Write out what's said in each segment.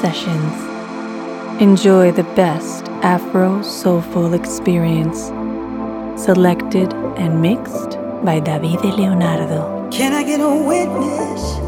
sessions. Enjoy the best Afro soulful experience, selected and mixed by David Leonardo. Can I get a witness?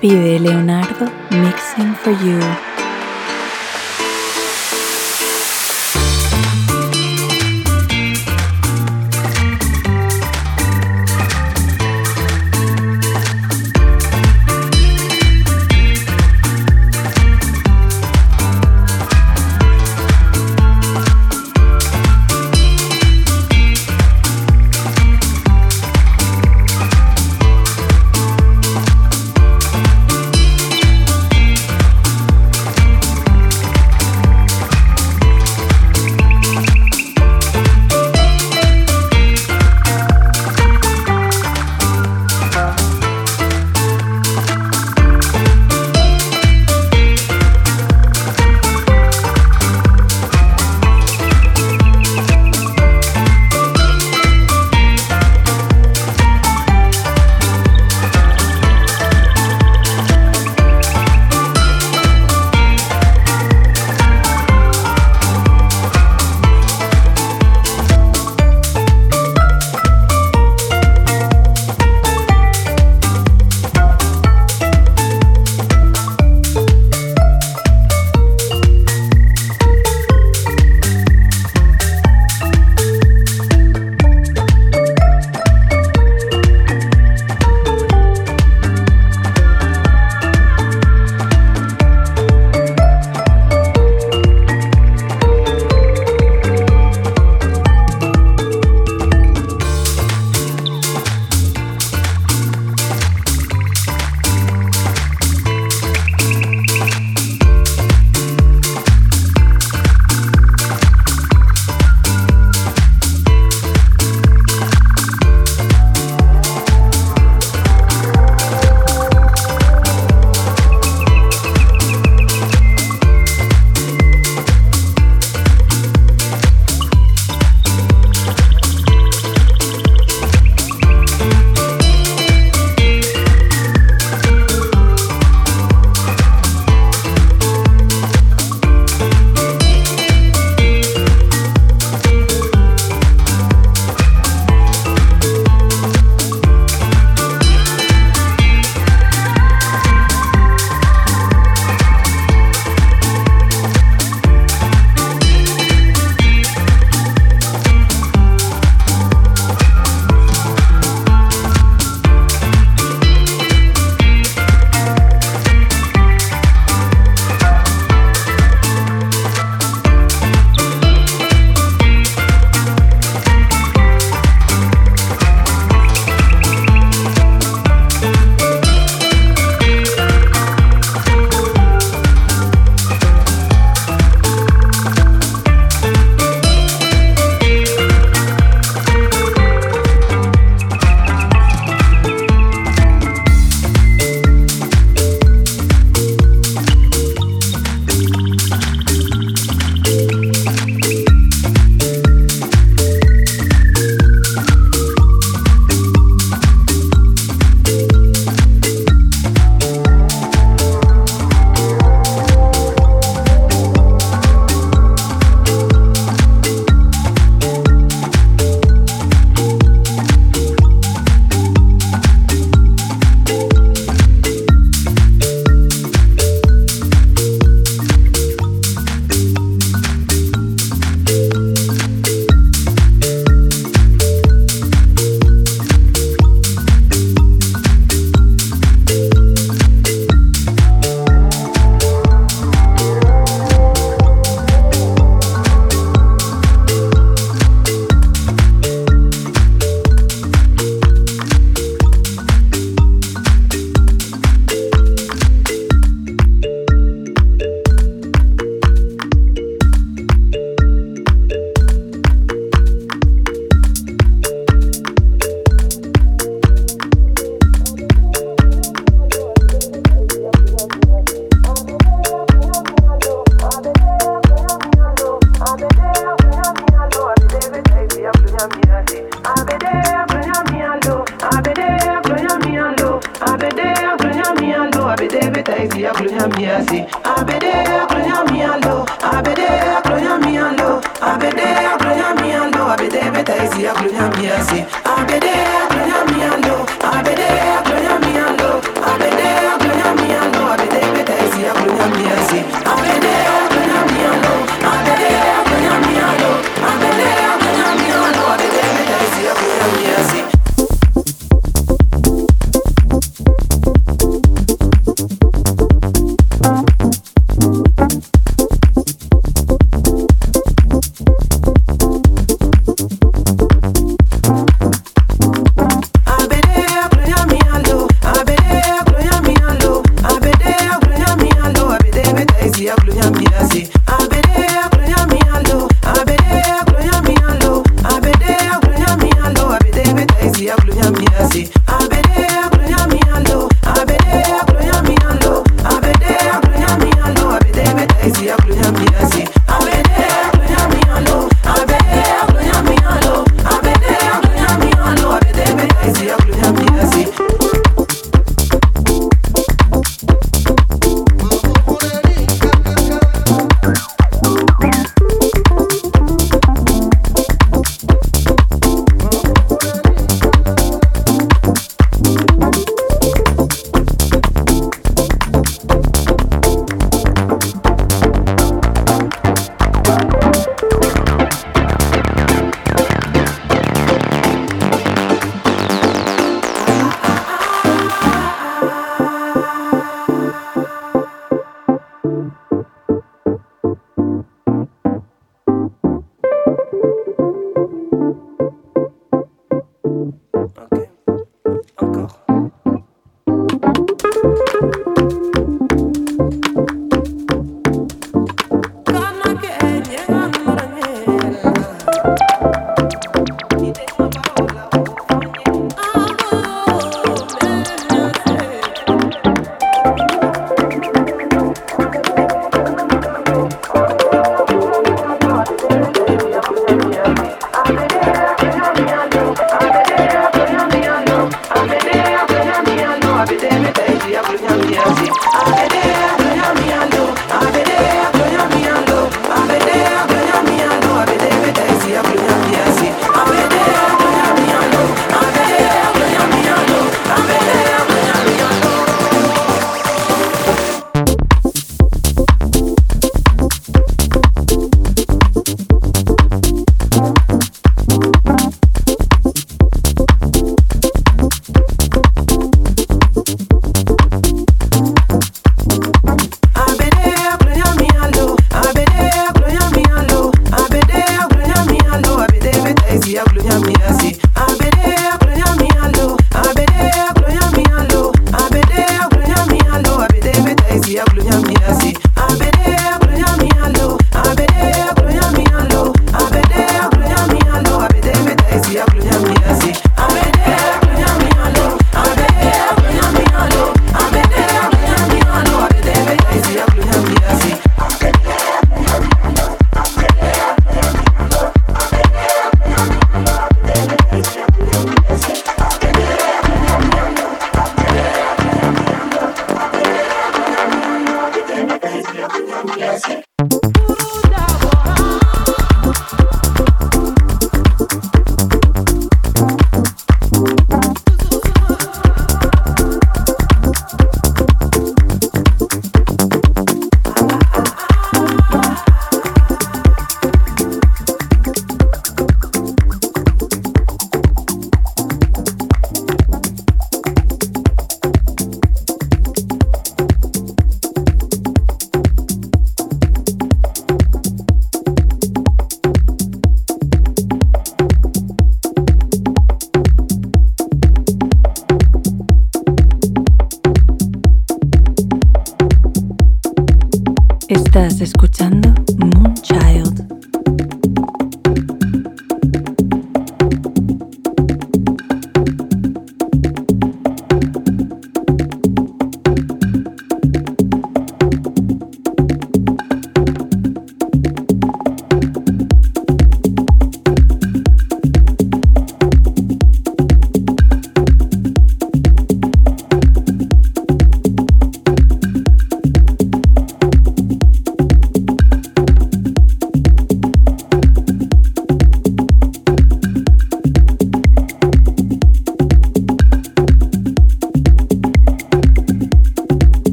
Davide Leonardo mixing for you.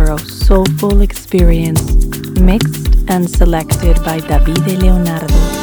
Afro soulful experience mixed and selected by Davide Leonardo.